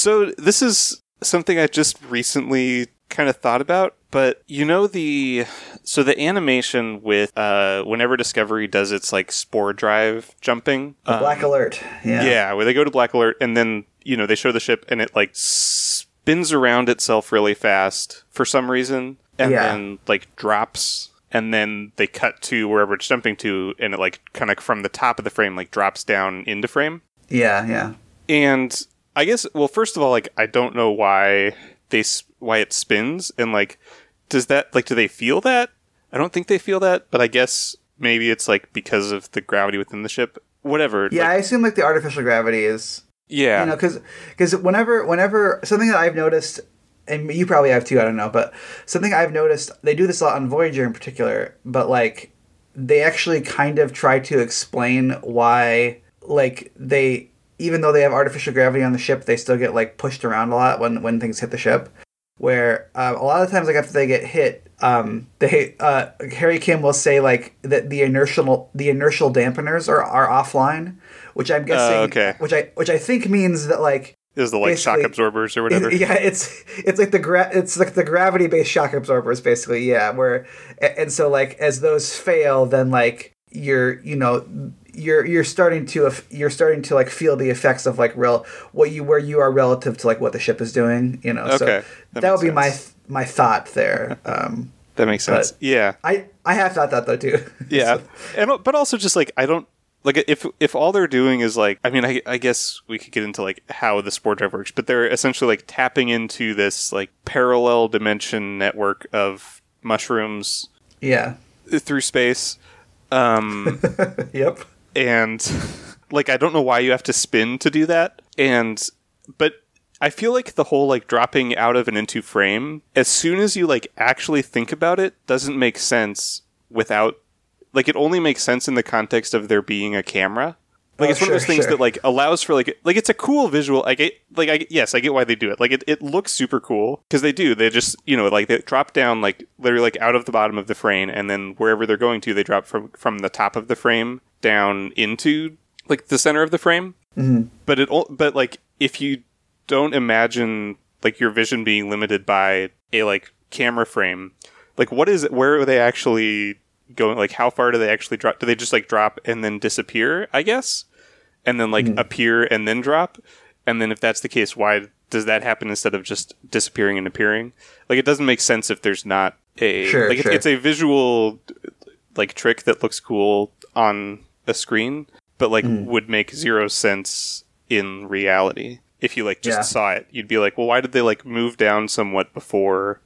So this is something I just recently kind of thought about, but you know the so the animation with uh whenever Discovery does its like spore drive jumping, The um, Black Alert. Yeah. yeah, where they go to black alert and then you know they show the ship and it like spins around itself really fast for some reason and Yeah. then like drops and then they cut to wherever it's jumping to and it like kind of from the top of the frame like drops down into frame Yeah, yeah. and I guess well first of all like I don't know why they why it spins and like does that like do they feel that? I don't think they feel that, but I guess maybe it's like because of the gravity within the ship. Whatever. Yeah, like- I assume like the artificial gravity is yeah. you know because because whenever whenever something that I've noticed and you probably have too I don't know but something I've noticed they do this a lot on Voyager in particular but like they actually kind of try to explain why like they even though they have artificial gravity on the ship they still get like pushed around a lot when when things hit the ship where uh, a lot of times like after they get hit um they uh harry kim will say like that the inertial the inertial dampeners are are offline which i'm guessing okay. which i which i think means that like is the like shock absorbers or whatever. yeah, it's it's like the gra- it's like the gravity based shock absorbers, basically. Yeah, where and so like as those fail, then like you're you know you're you're starting to you're starting to like feel the effects of like real what you where you are relative to like what the ship is doing. You know, so that, that would be makes my th- my thought there. Um, That makes sense. Yeah. I I have thought that though too. Yeah. and but also just like I don't like if if all they're doing is like I mean I I guess we could get into like how the spore drive works, but they're essentially like tapping into this like parallel dimension network of mushrooms yeah. through space. Um Yep. And like I don't know why you have to spin to do that. And but I feel like the whole like dropping out of and into frame, as soon as you like actually think about it, doesn't make sense without like it only makes sense in the context of there being a camera. Like Oh, it's one of those things sure. that like allows for like like it's a cool visual. I get like I yes I get why they do it. Like it, it looks super cool because they do. They just you know like they drop down like literally like out of the bottom of the frame and then wherever they're going to they drop from from the top of the frame down into like the center of the frame. Mm-hmm. But it but like if you don't imagine like your vision being limited by a like camera frame, like what is it? Where are they actually going? Like how far do they actually drop? Do they just like drop and then disappear? I guess and then like appear and then drop and then if that's the case why does that happen instead of just disappearing and appearing like it doesn't make sense if there's not a Sure, like sure. it's a visual like trick that looks cool on a screen but like Hmm. would make zero sense in reality if you like just Yeah. saw it you'd be like well why did they like move down somewhat before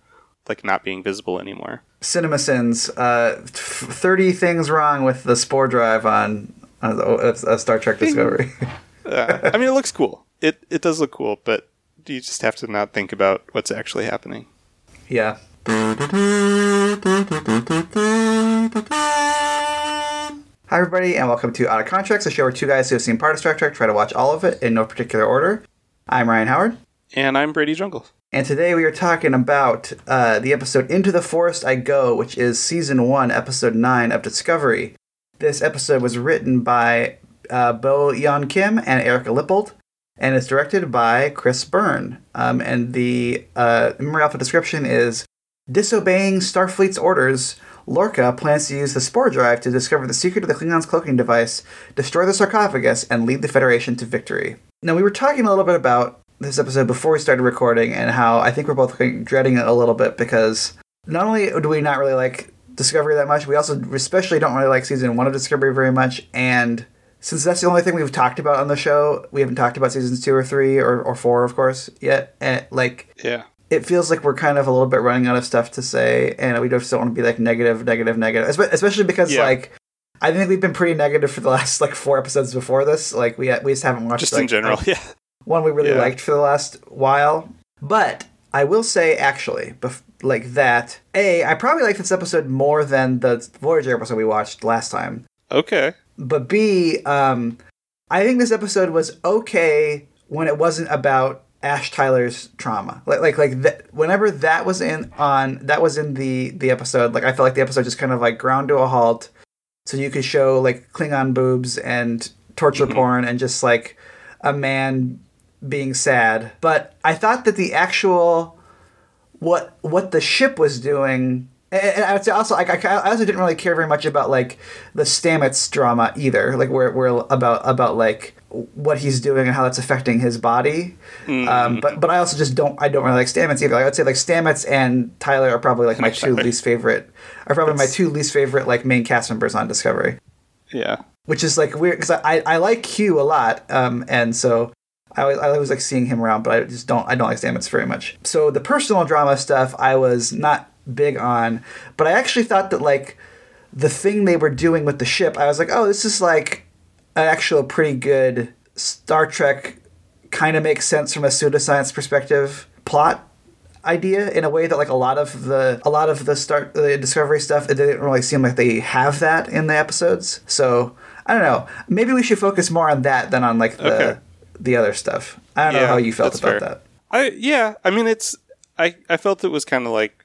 like not being visible anymore Cinema Sins, uh, f- 30 things wrong with the spore drive on, on the- uh, Star Trek Discovery. uh, i mean it looks cool it it does look cool but you just have to not think about what's actually happening yeah. Hi, everybody, and welcome to Out of Contracts, a show where two guys who have seen part of Star Trek try to watch all of it in no particular order. I'm Ryan Howard, and i'm brady jungle and today we are talking about uh, the episode Into the Forest I Go, which is season one, episode nine of Discovery. This episode was written by uh, Bo Yeon Kim and Erika Lippoldt, and is directed by Chris Byrne. Um, and the uh, memory alpha description is disobeying Starfleet's orders. Lorca plans to use the spore drive to discover the secret of the Klingons' cloaking device, destroy the sarcophagus, and lead the Federation to victory. Now, we were talking a little bit about this episode before we started recording, and how I think we're both dreading it a little bit because not only do we not really like Discovery that much, we also especially don't really like season one of Discovery very much, and since that's the only thing we've talked about on the show, we haven't talked about seasons two or three or, or four, of course, yet. And, like, yeah it feels like we're kind of a little bit running out of stuff to say, and we just don't want to be like negative, negative, negative. Especially because Yeah. like I think we've been pretty negative for the last like four episodes before this. Like we we just haven't watched just like, in general a- yeah one we really Yeah. liked for the last while. But I will say actually, bef- like that. A, I probably like this episode more than the Voyager episode we watched last time okay but B, um, I think this episode was okay when it wasn't about Ash Tyler's trauma. Like, like, like that. Whenever that was in on, that was in the the episode. Like, I felt like the episode just kind of like ground to a halt, so you could show like Klingon boobs and torture porn and just like a man being sad, but I thought that the actual what what the ship was doing. And I would say also, like, I also didn't really care very much about like the Stamets drama either, like where we're about about like what he's doing and how that's affecting his body. Mm. Um, but but I also just don't I don't really like Stamets either. Like, I would say like Stamets and Tyler are probably like my two least favorite are probably my two least favorite like main cast members on Discovery. Yeah, which is like weird because I, I like Hugh a lot, um, and so I always, I always like seeing him around, but I just don't I don't like Stamets very much. So the personal drama stuff I was not big on, but I actually thought that like the thing they were doing with the ship, I was like, oh, this is like an actual pretty good Star Trek kind of makes sense from a pseudoscience perspective plot idea in a way that like a lot of the a lot of the start the discovery stuff it didn't really seem like they have that in the episodes so i don't know maybe we should focus more on that than on like the okay. The other stuff i don't yeah, know how you felt about fair. that i yeah i mean it's i i felt it was kind of like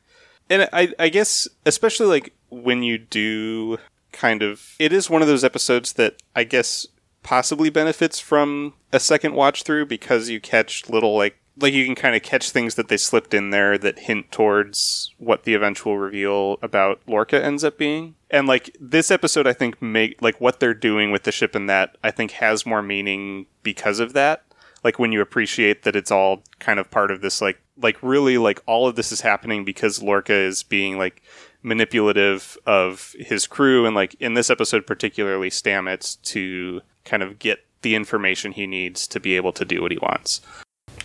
and i i guess especially like when you do kind of it is one of those episodes that i guess possibly benefits from a second watch through because you catch little like like you can kind of catch things that they slipped in there that hint towards what the eventual reveal about Lorca ends up being. And like this episode I think make like what they're doing with the ship and that I think has more meaning because of that. Like when you appreciate that it's all kind of part of this like like really like all of this is happening because Lorca is being like manipulative of his crew and like in this episode particularly Stamets to kind of get the information he needs to be able to do what he wants.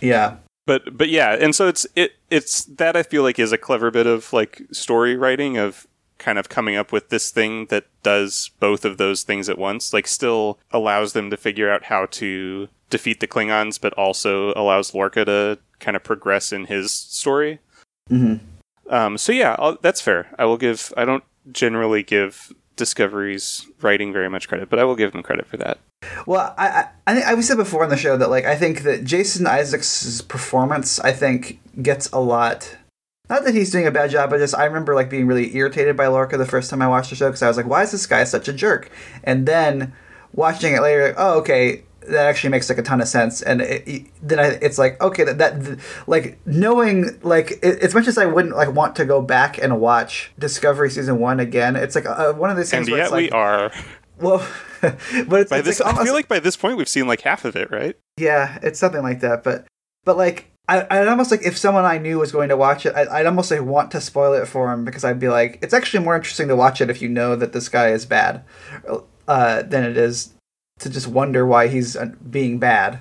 Yeah. But but yeah, and so it's it it's that I feel like is a clever bit of like story writing of kind of coming up with this thing that does both of those things at once. Like still allows them to figure out how to defeat the Klingons, but also allows Lorca to kind of progress in his story. hmm Um, so yeah, I'll, that's fair. I will give. I don't generally give Discovery's writing very much credit, but I will give them credit for that. Well, I I, I, I said before on the show that like I think that Jason Isaacs' performance I think gets a lot. Not that he's doing a bad job, but just I remember like being really irritated by Lorca the first time I watched the show because I was like, why is this guy such a jerk? And then watching it later, like, oh okay, that actually makes like a ton of sense. And it, then I, it's like okay, that, that like knowing like it, as much as I wouldn't like want to go back and watch Discovery season one again, it's like uh, one of those things. And yet like, we are. Well, but it's, by it's this, like almost, I feel like by this point we've seen like half of it, right? Yeah, it's something like that. But but like I, I'd almost like if someone I knew was going to watch it, I, would almost like want to spoil it for him because I'd be like, it's actually more interesting to watch it if you know that this guy is bad, uh, than it is to just wonder why he's uh, being bad.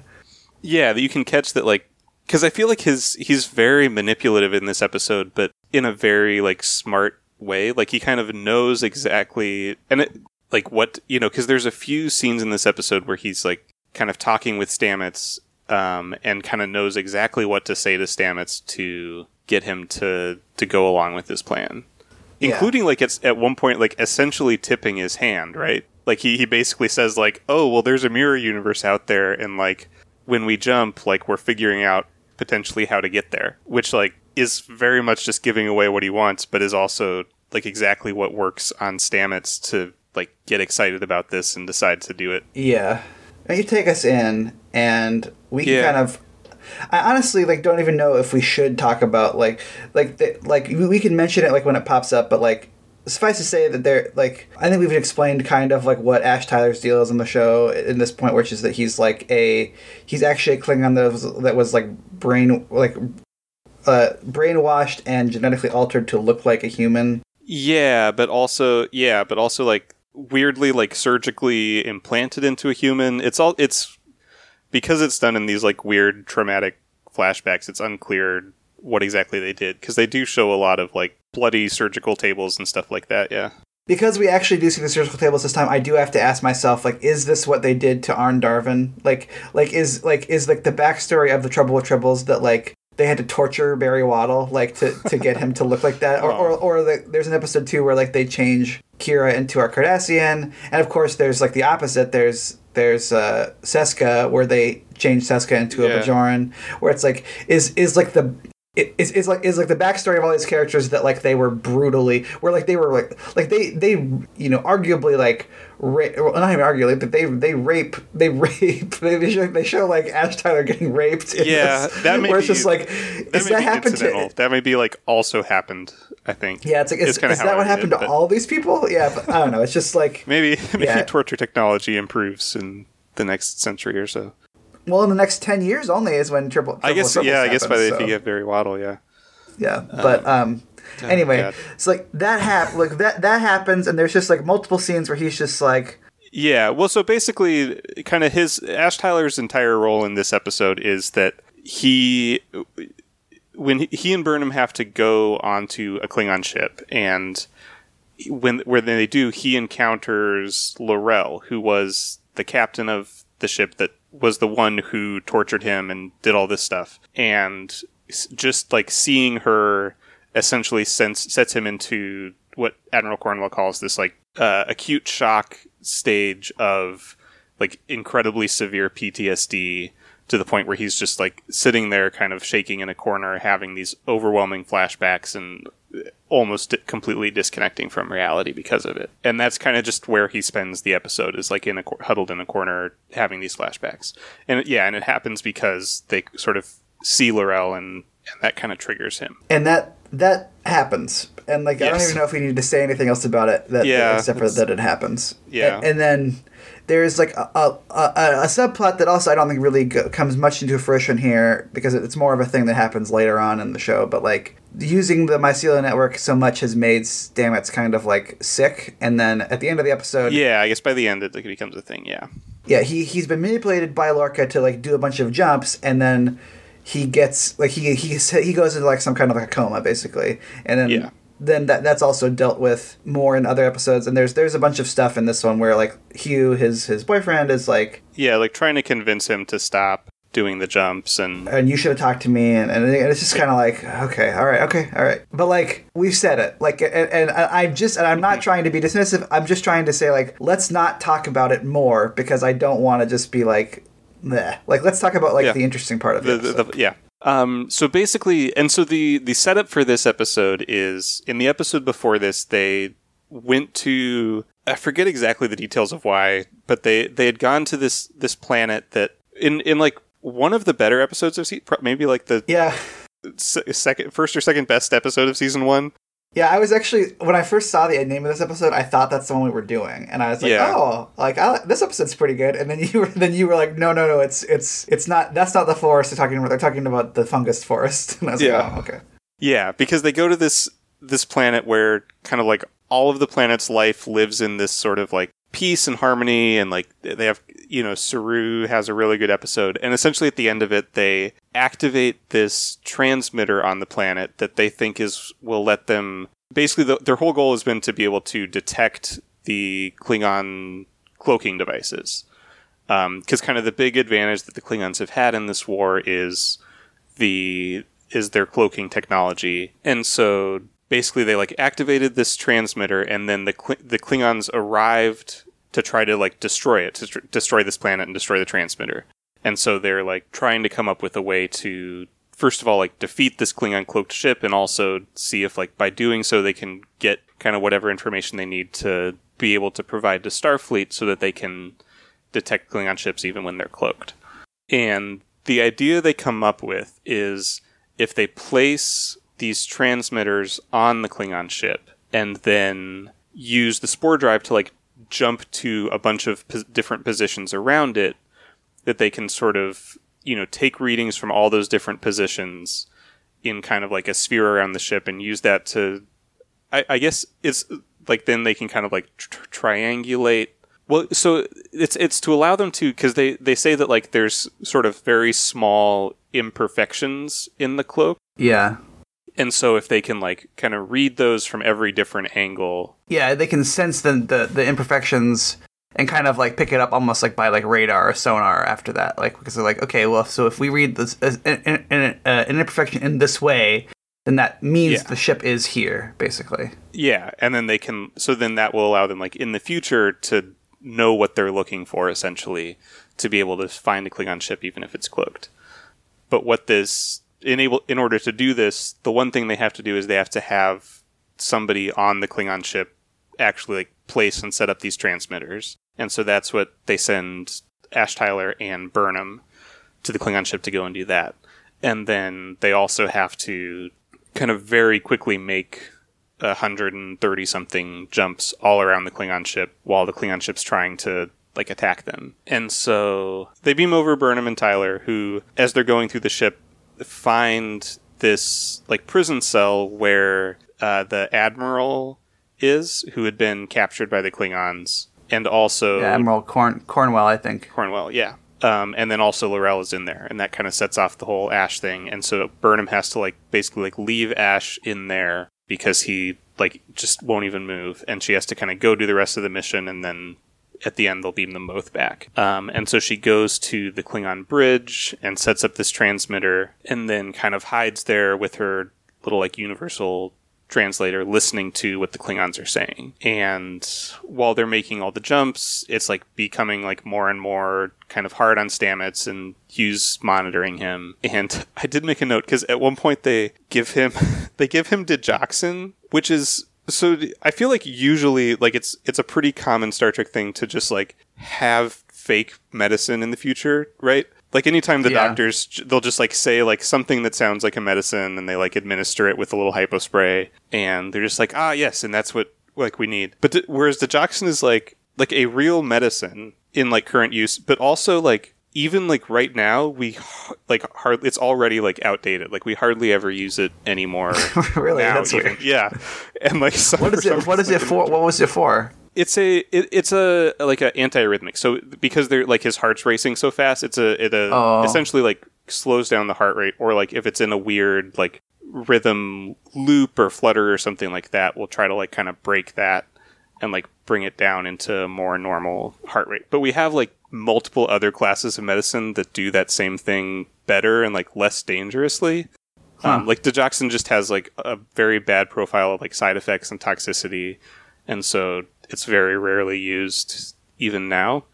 Yeah, that you can catch that like because I feel like his he's very manipulative in this episode, but in a very like smart way. Like he kind of knows exactly, and it like what you know because there's a few scenes in this episode where he's like kind of talking with Stamets um, and kind of knows exactly what to say to Stamets to get him to to go along with his plan, yeah. including like it's at one point like essentially tipping his hand, right? Like he he basically says like, "Oh, well, there's a mirror universe out there, and like when we jump, like we're figuring out potentially how to get there," which like is very much just giving away what he wants, but is also like exactly what works on Stamets to like get excited about this and decide to do it. Yeah. And you take us in and we can yeah. kind of I honestly like don't even know if we should talk about like like the, like we can mention it like when it pops up but like suffice to say that they're like I think we've explained kind of like what Ash Tyler's deal is on the show in this point which is that he's like a he's actually a Klingon that was that was like brain like uh brainwashed and genetically altered to look like a human. Yeah, but also yeah, but also like weirdly like surgically implanted into a human. It's all it's because it's done in these like weird traumatic flashbacks. It's unclear what exactly they did because they do show a lot of like bloody surgical tables and stuff like that. Yeah. Because we actually do see the surgical tables this time, I do have to ask myself, like, is this what they did to Arne Darvin? Like, like is like is like the backstory of the Trouble with Tribbles that like they had to torture Barry Waddle like to, to get him to look like that, or or, or the, there's an episode too where like they change Kira into a Cardassian, and of course there's like the opposite. There's there's uh, Seska where they change Seska into a yeah. Bajoran, where it's like is is like the it, it's, it's like it's like the backstory of all these characters that like they were brutally where like they were like like they they you know arguably like ra- well, not even arguably but they they rape they rape they show, they show like Ash Tyler getting raped Yeah, this, that may where it's be- just like That is may that be happened incidental. to That may be like also happened. I think. yeah it's like is, kinda is that what happened it, to all these people yeah but I don't know it's just like Maybe maybe Yeah. torture technology improves in the next century or so. Well in the next 10 years only is when triple, I guess Troubles yeah. I guess by the happens, if you get Barry Waddle, yeah. yeah but um anyway God. it's like that hap- like that that happens and there's just like multiple scenes where he's just like Yeah, well, so basically, kind of his Ash Tyler's entire role in this episode is that he, when he, he and Burnham have to go onto a Klingon ship, and when when they do, he encounters L'Rell, who was the captain of the ship that was the one who tortured him and did all this stuff, and just like seeing her essentially sets him into what Admiral Cornwell calls this like uh, acute shock stage of like incredibly severe PTSD to the point where he's just like sitting there kind of shaking in a corner having these overwhelming flashbacks and almost completely disconnecting from reality because of it. And that's kind of just where he spends the episode is like in a huddled in a corner having these flashbacks. And yeah, and it happens because they sort of see L'Rell and, and that kind of triggers him. and that that happens and like i don't even know if we need to say anything else about it that Yeah, except for that it happens Yeah. and, and then there's like a, a, a, a subplot that also i don't think really go, comes much into fruition here because it's more of a thing that happens later on in the show but like using the mycelial network so much has made stamets kind of like sick and then at the end of the episode Yeah, I guess by the end it like, becomes a thing, yeah. yeah, he he's been manipulated by Lorca to like do a bunch of jumps, and then he gets like he he he goes into like some kind of like a coma basically, and then Yeah. Then that that's also dealt with more in other episodes, and there's there's a bunch of stuff in this one where like Hugh his his boyfriend is like, Yeah, like trying to convince him to stop doing the jumps and and you should have talked to me, and, and it's just kind of like okay, all right, okay, all right, but like we've said it, like and, and I- I'm just and I'm not mhm. trying to be dismissive, I'm just trying to say like let's not talk about it more because I don't want to just be like. Meh. Like let's talk about like Yeah. the interesting part of it. yeah. Um, so basically, and so the the setup for this episode is in the episode before this, they went to I forget exactly the details of why, but they they had gone to this this planet that in in like one of the better episodes of se- pro- maybe like the Yeah. second first or second best episode of season one. Yeah, I was actually when I first saw the name of this episode, I thought that's the one we were doing, and I was like, Yeah. "Oh, like I, this episode's pretty good." And then you were then you were like, "No, no, no, it's it's it's not. That's not the forest they're talking about. They're talking about the fungus forest." And I was Yeah. like, "Oh, okay." Yeah, because they go to this this planet where kind of like all of the planet's life lives in this sort of like peace and harmony and like they have you know Saru has a really good episode and essentially at the end of it they activate this transmitter on the planet that they think is will let them basically the, their whole goal has been to be able to detect the Klingon cloaking devices. Um, because kind of the big advantage that the Klingons have had in this war is the is their cloaking technology, and so basically they like activated this transmitter, and then the the Klingons arrived to try to like destroy it, to tr- destroy this planet and destroy the transmitter, and so they're like trying to come up with a way to first of all like defeat this Klingon cloaked ship, and also see if like by doing so they can get kind of whatever information they need to be able to provide to Starfleet so that they can detect Klingon ships even when they're cloaked. And the idea they come up with is if they place these transmitters on the Klingon ship and then use the spore drive to like jump to a bunch of different positions around it, that they can sort of, you know, take readings from all those different positions in kind of like a sphere around the ship and use that to I, I guess it's like then they can kind of like tr- triangulate. Well, so it's it's to allow them to because they they say that like there's sort of very small imperfections in the cloak, Yeah, and so if they can like kind of read those from every different angle, yeah, they can sense the the, the imperfections and kind of like pick it up almost like by like radar or sonar after that, like because they're like, okay, well, so if we read this as an, an, an, uh, an imperfection in this way, then that means Yeah. the ship is here, basically. yeah, and then they can so then that will allow them like in the future to know what they're looking for essentially to be able to find the Klingon ship even if it's cloaked. But what this in able in order to do this, the one thing they have to do is they have to have somebody on the Klingon ship actually like place and set up these transmitters. And so that's what they send Ash Tyler and Burnham to the Klingon ship to go and do that. And then they also have to kind of very quickly make 130 something jumps all around the Klingon ship while the Klingon ship's trying to like attack them. And so they beam over Burnham and Tyler, who, as they're going through the ship, find this like prison cell where uh, the admiral is, who had been captured by the Klingons, and also Yeah, Admiral Corn- Cornwell, I think. Cornwell, yeah. Um, and then also L'Rell is in there, and that kind of sets off the whole Ash thing. And so Burnham has to like basically like leave Ash in there because he like just won't even move, and she has to kind of go do the rest of the mission, and then at the end they'll beam them both back. Um, and so she goes to the Klingon bridge and sets up this transmitter, and then kind of hides there with her little like universal translator listening to what the Klingons are saying. And while they're making all the jumps, it's like becoming like more and more kind of hard on Stamets and Hugh's monitoring him. And I did make a note because at one point they give him they give him digoxin, which is so I feel like usually like it's it's a pretty common Star Trek thing to just like have fake medicine in the future, right? Like anytime the Yeah. doctors they'll just like say like something that sounds like a medicine and they like administer it with a little hypo spray and they're just like ah yes and that's what like we need. But d- whereas digoxin is like like a real medicine in like current use, but also like even like right now we like hardly it's already like outdated. Like we hardly ever use it anymore. really? That's even. weird. Yeah, and like some, What is it? What is reason, it for? What was it for? It's a it, it's a like a antiarrhythmic. So because they're like his heart's racing so fast, it's a it a, Oh. essentially like slows down the heart rate, or like if it's in a weird like rhythm loop or flutter or something like that, we'll try to like kind of break that and like bring it down into more normal heart rate. But we have like multiple other classes of medicine that do that same thing better and like less dangerously. Um, like digoxin just has like a very bad profile of like side effects and toxicity, and so it's very rarely used even now.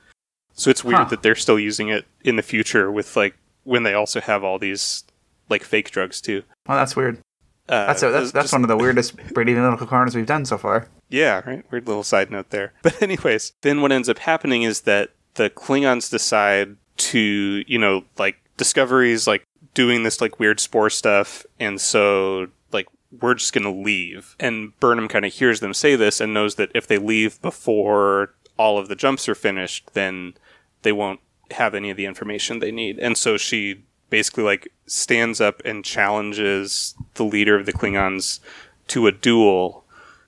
So it's weird Huh. that they're still using it in the future with like when they also have all these like fake drugs too. Well, that's weird. Uh, That's a, that's just- that's one of the weirdest Brady Medical Corners we've done so far. Yeah, right. Weird little side note there. But anyways, then what ends up happening is that the Klingons decide to, you know, like Discovery's like doing this like weird spore stuff, and so like we're just gonna leave. And Burnham kind of hears them say this and knows that if they leave before all of the jumps are finished, then they won't have any of the information they need. And so she basically like stands up and challenges the leader of the Klingons to a duel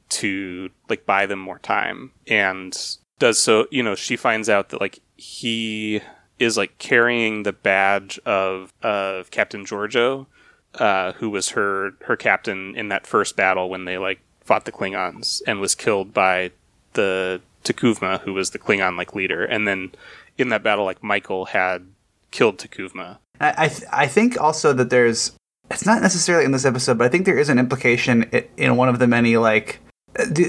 to like buy them more time. And does so you know she finds out that like he is like carrying the badge of of captain georgiou uh, who was her her captain in that first battle when they like fought the klingons and was killed by the t'kuvma who was the klingon like leader. And then in that battle like michael had killed t'kuvma I I, th- I think also that there's it's not necessarily in this episode, but I think there is an implication in one of the many like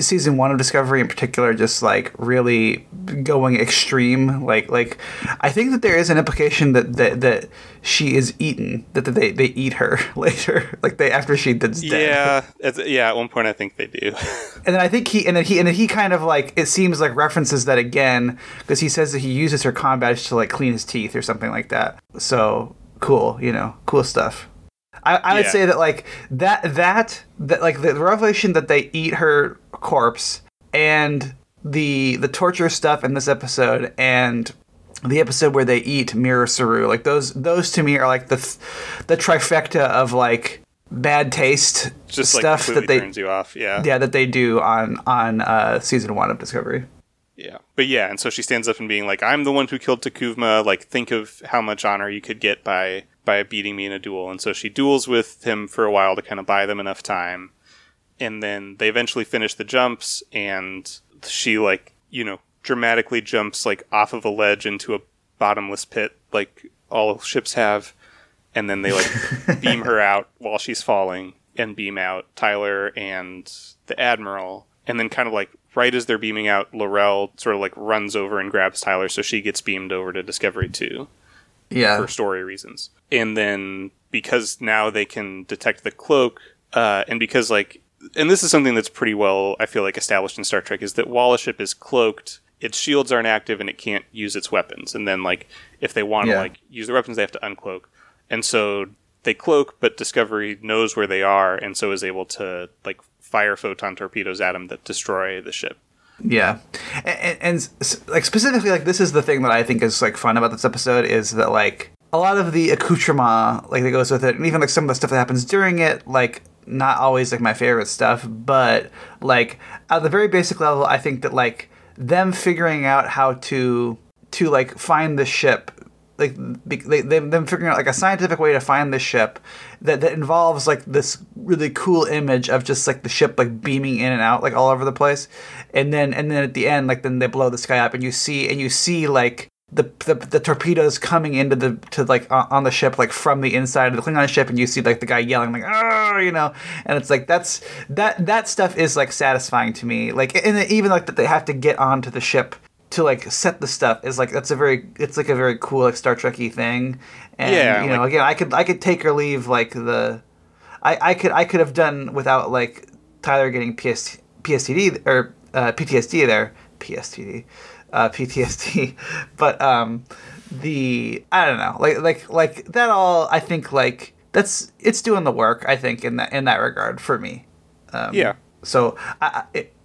season one of Discovery in particular, just like really going extreme. Like like I think that there is an implication that that, that she is eaten, that, that they they eat her later, like they after she that's dead. yeah yeah at one point i think they do And then I think he and then he and then he kind of like it seems like references that again because he says that he uses her comm badge to like clean his teeth or something like that. So cool, you know, cool stuff. I, I would Yeah. say that like that that that like the revelation that they eat her corpse and the the torture stuff in this episode and the episode where they eat Mirror Saru like those those to me are like the the trifecta of like bad taste just stuff completely that they turns you off yeah yeah that they do on on uh, season one of Discovery. Yeah. But yeah, and so she stands up and being like, I'm the one who killed T'Kuvma, like think of how much honor you could get by by beating me in a duel. And so she duels with him for a while to kind of buy them enough time. And then they eventually finish the jumps and she like, you know, dramatically jumps like off of a ledge into a bottomless pit like all ships have. And then they like beam her out while she's falling and beam out Tyler and the Admiral. And then kind of like right as they're beaming out, L'Rell sort of like runs over and grabs Tyler, so she gets beamed over to Discovery too. Yeah. for story reasons. And then because now they can detect the cloak, uh, and because like, and this is something that's pretty well, I feel like established in Star Trek is that while a ship is cloaked, its shields aren't active and it can't use its weapons. And then like, if they want to Yeah. like use their weapons, they have to uncloak. And so they cloak, but Discovery knows where they are, and so is able to like fire photon torpedoes at them that destroy the ship. Yeah, and, and, s- like specifically, like this is the thing that I think is like fun about this episode is that like a lot of the accoutrement like that goes with it, and even like some of the stuff that happens during it, like not always like my favorite stuff, but like at the very basic level, I think that like them figuring out how to to like find the ship like they, they, them figuring out like a scientific way to find the ship that, that involves like this really cool image of just like the ship like beaming in and out like all over the place and then and then at the end like then they blow the sky up and you see and you see like the, the, the torpedoes coming into the to like on on the ship like from the inside of the Klingon ship and you see like the guy yelling like oh you know? And it's like that's that that stuff is like satisfying to me. Like and even like that they have to get onto the ship to like set the stuff is like that's a very it's like a very cool like Star Trekky thing. And Yeah, you know like- again I could I could take or leave like the I, I could I could have done without like Tyler getting PS, PSTD or uh, PTSD there PSTD uh, PTSD but um the I don't know like like like that all I think like that's it's doing the work I think in that in that regard for me um, Yeah. so I,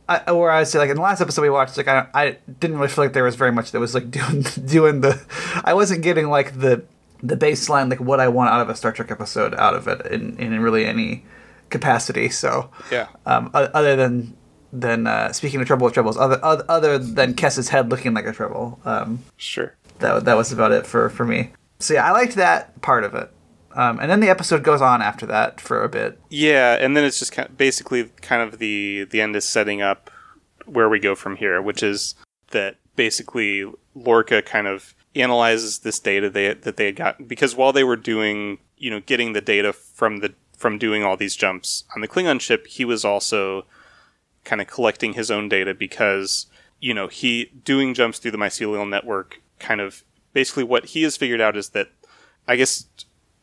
I, I whereas like in the last episode we watched, like I, I didn't really feel like there was very much that was like doing doing the. I wasn't getting like the the baseline like what I want out of a Star Trek episode out of it in in really any capacity. So Yeah. um, other than than uh, speaking of trouble with tribbles, other other, other than Kes's head looking like a tribble, um, Sure. that that was about it for for me. So yeah, I liked that part of it. Um, and then the episode goes on after that for a bit. Yeah, and then it's just kind basically kind of the the end is setting up where we go from here, which is that basically Lorca kind of analyzes this data they that they had gotten because while they were doing you know getting the data from the from doing all these jumps on the Klingon ship, he was also kind of collecting his own data because you know he doing jumps through the mycelial network kind of basically what he has figured out is that I guess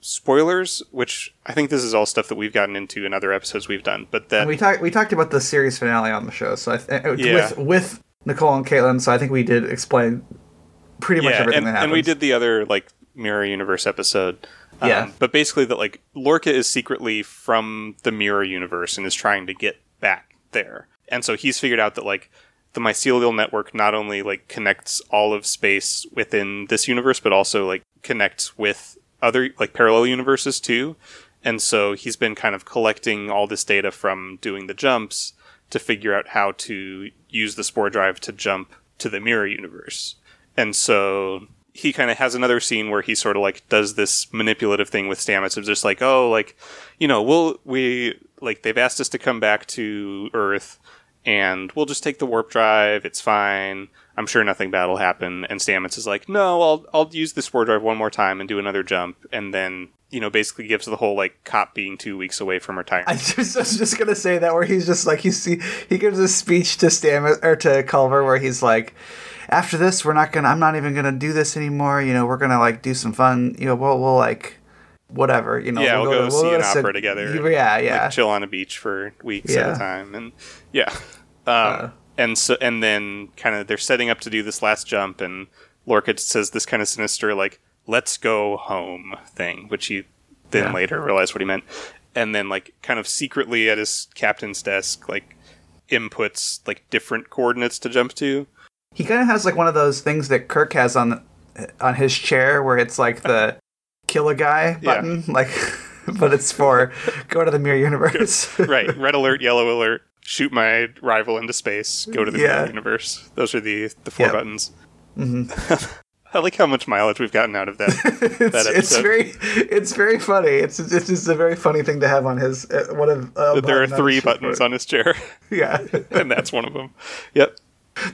spoilers, which I think this is all stuff that we've gotten into in other episodes we've done, but that And we talked we talked about the series finale on the show, so I th- uh, Yeah. with with Nicole and Caitlin. So I think we did explain pretty much yeah, everything and, that happens. and we did the other like mirror universe episode. Um, Yeah. but basically that like Lorca is secretly from the mirror universe and is trying to get back there, and so he's figured out that like the mycelial network not only like connects all of space within this universe, but also like connects with other like parallel universes too. And so he's been kind of collecting all this data from doing the jumps to figure out how to use the spore drive to jump to the mirror universe. And so he kind of has another scene where he sort of like does this manipulative thing with Stamets of just like, oh, like, you know, we'll, we, like, they've asked us to come back to Earth and we'll just take the warp drive. It's fine. I'm sure nothing bad will happen. And Stamets is like, no, I'll, I'll use the warp drive one more time and do another jump. And then, you know, basically gives the whole like cop being two weeks away from retirement. I was just gonna say that where he's just like he's he, he gives a speech to Stamets or to Culber where he's like, after this we're not gonna I'm not even gonna do this anymore. You know we're gonna like do some fun. You know we'll we'll like whatever. You know yeah, we'll, go, to- see an to- opera together. Yeah, yeah. Like, chill on a beach for weeks at a time, and yeah, um, and so and then kind of they're setting up to do this last jump, and Lorca says this kind of sinister like "Let's go home" thing, which he then Yeah. later realized what he meant, and then like kind of secretly at his captain's desk like inputs like different coordinates to jump to. He kind of has like one of those things that Kirk has on on his chair where it's like the kill a guy Yeah. button, like, but it's for go to the mirror universe. right, red alert, yellow alert, shoot my rival into space, go to the Yeah. mirror universe. Those are the the four Yep. buttons. I like how much mileage we've gotten out of that. it's, that it's episode. very it's very funny. It's it's just a very funny thing to have on his uh, one of uh, there are three buttons on his chair, Yeah, and that's one of them. Yep.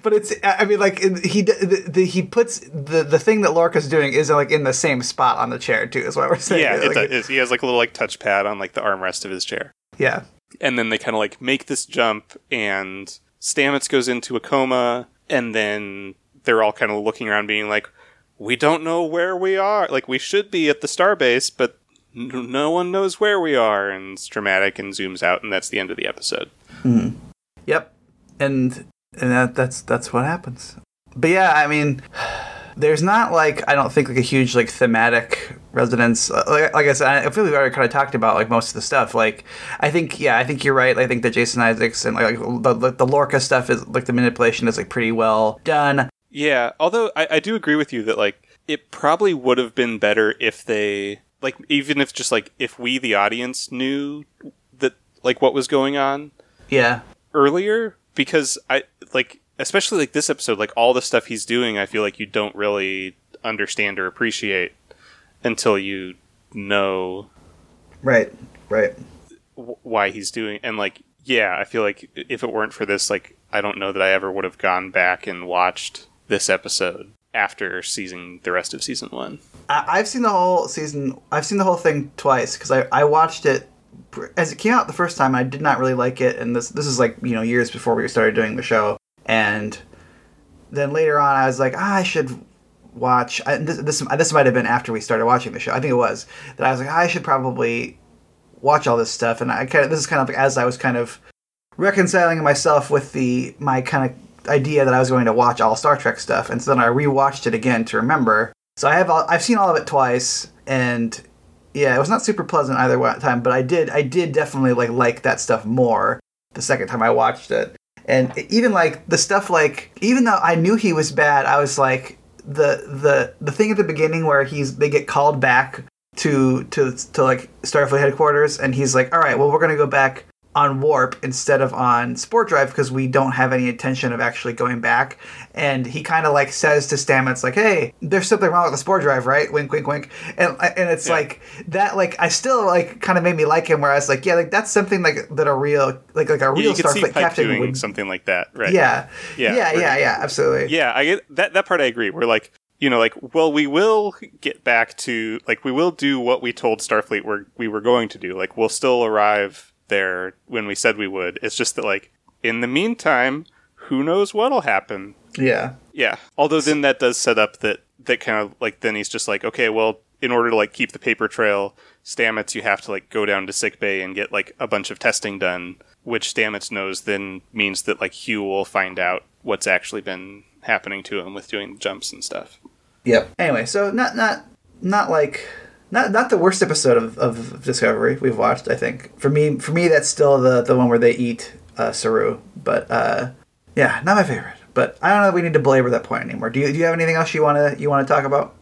But it's I mean like he the, the, he puts the the thing that Lorca's doing is like in the same spot on the chair too. Is what we're saying. Yeah, Like, he has like a little like touchpad on like the armrest of his chair, Yeah, and then they kind of like make this jump, and Stamets goes into a coma, and then they're all kind of looking around, being like, we don't know where we are. Like we should be at the starbase, but n- no one knows where we are. And it's dramatic and zooms out, and that's the end of the episode. Mm-hmm. Yep, and and that that's that's what happens. But yeah, I mean, there's not like I don't think like a huge like thematic resonance. Uh, Like, like I said, I feel like we've already kind of talked about like most of the stuff. Like I think yeah, I think you're right. I think that Jason Isaacs and like the the, the Lorca stuff is like the manipulation is like pretty well done. Yeah, although I, I do agree with you that like it probably would have been better if they like even if just like if we the audience knew that like what was going on Yeah, earlier because I like especially like this episode like all the stuff he's doing I feel like you don't really understand or appreciate until you know right, right. w- why he's doing and like yeah I feel like if it weren't for this like I don't know that I ever would have gone back and watched this episode after seeing the rest of season 1. I, I've seen the whole season. I've seen the whole thing twice because I, I watched it as it came out the first time. I did not really like it, and this this is like you know years before we started doing the show. And then later on, I was like, ah, I should watch. I, this this this might have been after we started watching the show. I think it was that I was like, I should probably watch all this stuff. And I kind of this is kind of like as I was kind of reconciling myself with the my kind of idea that I was going to watch all Star Trek stuff, and so then I rewatched it again to remember. So I have all, I've seen all of it twice, and yeah, it was not super pleasant either time, but I did I did definitely like like that stuff more the second time I watched it, and even like the stuff like even though I knew he was bad, I was like the the the thing at the beginning where he's they get called back to to to like Starfleet headquarters, and he's like, all right, well we're gonna go back on warp instead of on spore drive because we don't have any intention of actually going back and he kind of like says to stamets like hey there's something wrong with the spore drive right wink wink wink and and it's Yeah. like that like i still like kind of made me like him where i was like yeah like that's something like that a real like like a Yeah, real you could see starfleet Pike captain doing would something like that, right? yeah Yeah, yeah we're- yeah yeah absolutely Yeah, I get that that part I agree. We're like, you know, like, well, we will get back to like we will do what we told Starfleet we're, we were going to do. Like we'll still arrive there when we said we would. It's just that like in the meantime, who knows what'll happen. yeah Yeah. Although then that does set up that that kind of like then he's just like, okay, well, in order to like keep the paper trail, Stamets, you have to like go down to sick bay and get like a bunch of testing done, which Stamets knows then means that like Hugh will find out what's actually been happening to him with doing jumps and stuff. Yep. Anyway, so not not not like not not the worst episode of, of Discovery we've watched. I think for me for me that's still the the one where they eat uh, Saru. But uh, yeah, not my favorite. But I don't know if we need to belabor that point anymore. Do you do you have anything else you wanna you wanna talk about?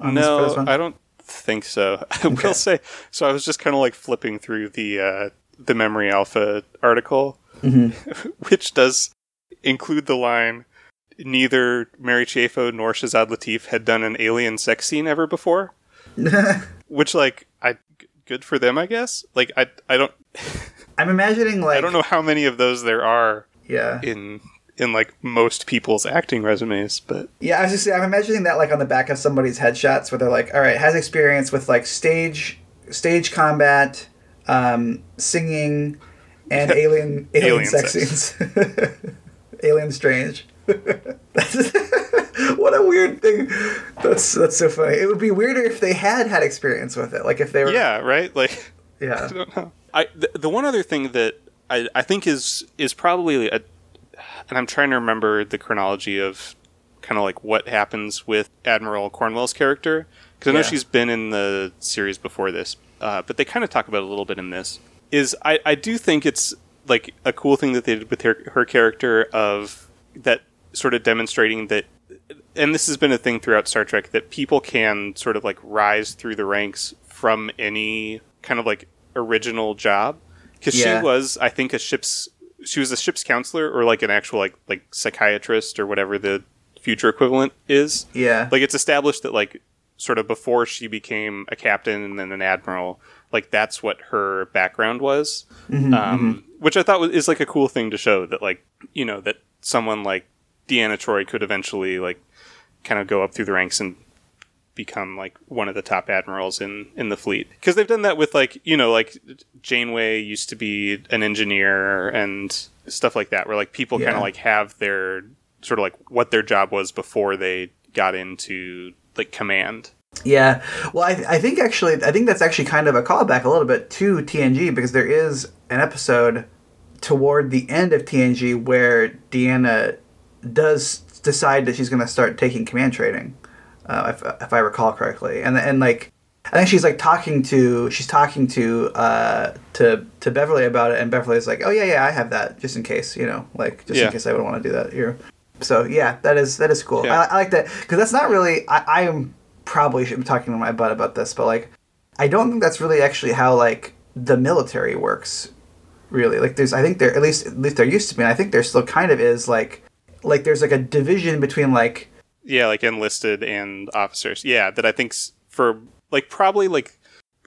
on this- no, this one? I don't think so. I Okay. will say. So I was just kind of like flipping through the uh, the Memory Alpha article, Mm-hmm. which does include the line. Neither Mary Chieffo nor Shazad Latif had done an alien sex scene ever before, which, like, I good for them, I guess. Like, I, I don't, I'm imagining like I don't know how many of those there are Yeah. in in like most people's acting resumes, but Yeah, I was just saying, I'm imagining that like on the back of somebody's headshots where they're like, all right, has experience with like stage stage combat, um, singing, and alien alien, Alien sex, sex. scenes. alien strange. What a weird thing. That's that's so funny. It would be weirder if they had had experience with it. Like if they were yeah, right, like. yeah. I don't know. I the, the one other thing that I, I think is is probably a, and I'm trying to remember the chronology of kind of like what happens with Admiral Cornwell's character because I know Yeah. she's been in the series before this, uh, but they kind of talk about it a little bit in this. Is I I do think it's like a cool thing that they did with her her character of that sort of demonstrating that and this has been a thing throughout Star Trek that people can sort of like rise through the ranks from any kind of like original job because Yeah. she was I think a ship's she was a ship's counselor or like an actual like like psychiatrist or whatever the future equivalent is Yeah. like it's established that like sort of before she became a captain and then an admiral like that's what her background was um, which i thought was, is like a cool thing to show that like you know that someone like deanna troi could eventually like kind of go up through the ranks and become like one of the top admirals in in the fleet. Because they've done that with like you know like janeway used to be an engineer and stuff like that where like people kind of like have their sort of like what their job was before they got into like command. Yeah, well, I, I think actually, I think that's actually kind of a callback a little bit to TNG because there is an episode toward the end of TNG where Deanna does decide that she's going to start taking command training, uh, if, if I recall correctly, and and like I think she's like talking to she's talking to uh, to to Beverly about it, and Beverly's like, oh yeah yeah I have that just in case you know like just Yeah. in case I would want to do that here. So yeah, that is that is cool. Yeah. I, I like that because that's not really. I, I am probably should be talking to my butt about this, but like, I don't think that's really actually how like the military works. Really, like there's I think there at least at least there used to be. And I think there still kind of is like like there's like a division between like Yeah, like enlisted and officers. Yeah, that I think for like probably like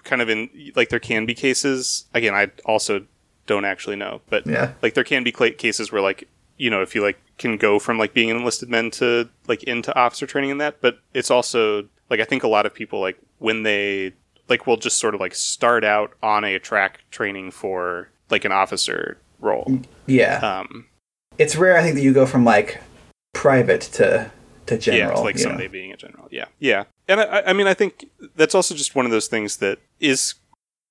kind of in like there can be cases. Again, I also don't actually know, but Yeah. like there can be cases where like you know if you like can go from like being an enlisted men to like into officer training in that, but it's also like I think a lot of people like when they like will just sort of like start out on a track training for like an officer role. yeah. Um, it's rare I think that you go from like private to to yeah, general. it's like you know? being a general. Yeah, yeah, and I- I, I mean, I think that's also just one of those things that is,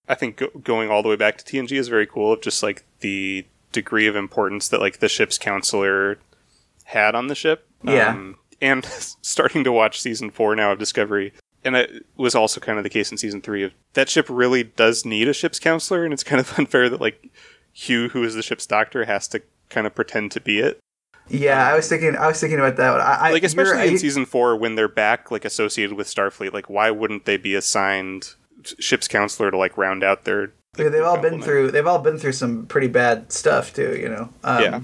I think, go, going all the way back to TNG is very cool. Of just like the degree of importance that like the ship's counselor had on the ship. Yeah. Um, and starting to watch season four now of Discovery, and it was also kind of the case in season three of that ship really does need a ship's counselor, and it's kind of unfair that like Hugh, who is the ship's doctor, has to kind of pretend to be it. Yeah, I was thinking. I was thinking about that. I, I like especially in season four when they're back like associated with starfleet like why wouldn't they be assigned ship's counselor to like round out their Yeah, they've all been through. They've all been through some pretty bad stuff too. You know. Um, Yeah.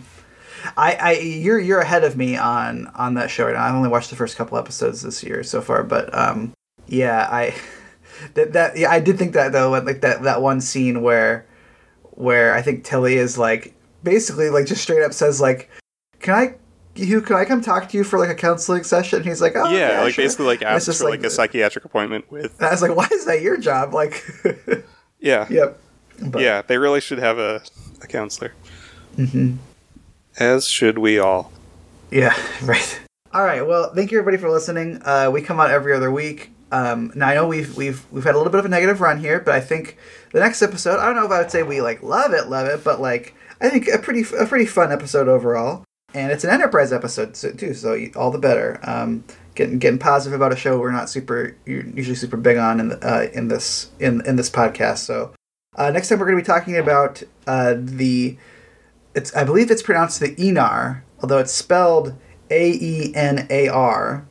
I, I, you're you're ahead of me on on that show right now. I've only watched the first couple episodes this year so far, but um, yeah, I that that yeah, I did think that though, like that that one scene where where I think Tilly is like basically like just straight up says like, "Can I." Hugh, can I come talk to you for like a counseling session? And he's like, "Oh, yeah, yeah, like sure." basically like asks for like, a psychiatric appointment with And I was like, "Why is that your job?" Like, yeah yep. But, yeah they really should have a, a counselor Mm-hmm. as should we all Yeah, right. All right. Well, thank you everybody for listening. Uh, we come out every other week. Um, now I know we've we've we've had a little bit of a negative run here, but I think the next episode. I don't know if I would say we like love it, love it, but like I think a pretty a pretty fun episode overall. And it's an Enterprise episode so- too, so all the better. Um, getting getting positive about a show we're not super usually super big on in the, uh, in this in in this podcast. So uh, next time we're going to be talking about uh, the it's I believe it's pronounced the Enar, although it's spelled A E N A R,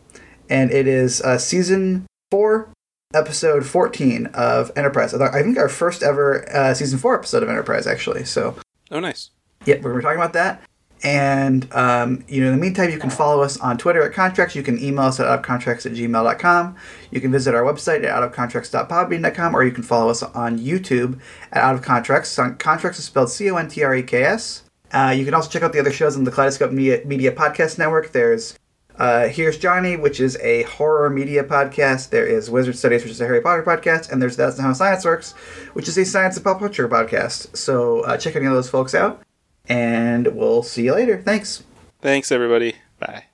and it is uh, season four, episode fourteen of Enterprise. I think our first ever uh, season four episode of Enterprise, actually. So oh nice Yep, we're talking about that. And, um, you know, in the meantime, you can follow us on Twitter at Contreks. You can email us at outofcontreks at gmail.com. You can visit our website at outofcontreks.podbean.com, or you can follow us on YouTube at Out of Contreks. Contreks is spelled C O N T R E K S. Uh, you can also check out the other shows on the Kaleidoscope Media, Media Podcast Network. There's uh, Here's Johnny, which is a horror media podcast. There is Wizard Studies, which is a Harry Potter podcast. And there's That's Not How Science Works, which is a science and pop culture podcast. So uh, check any of those folks out and we'll see you later. Thanks. thanks everybody bye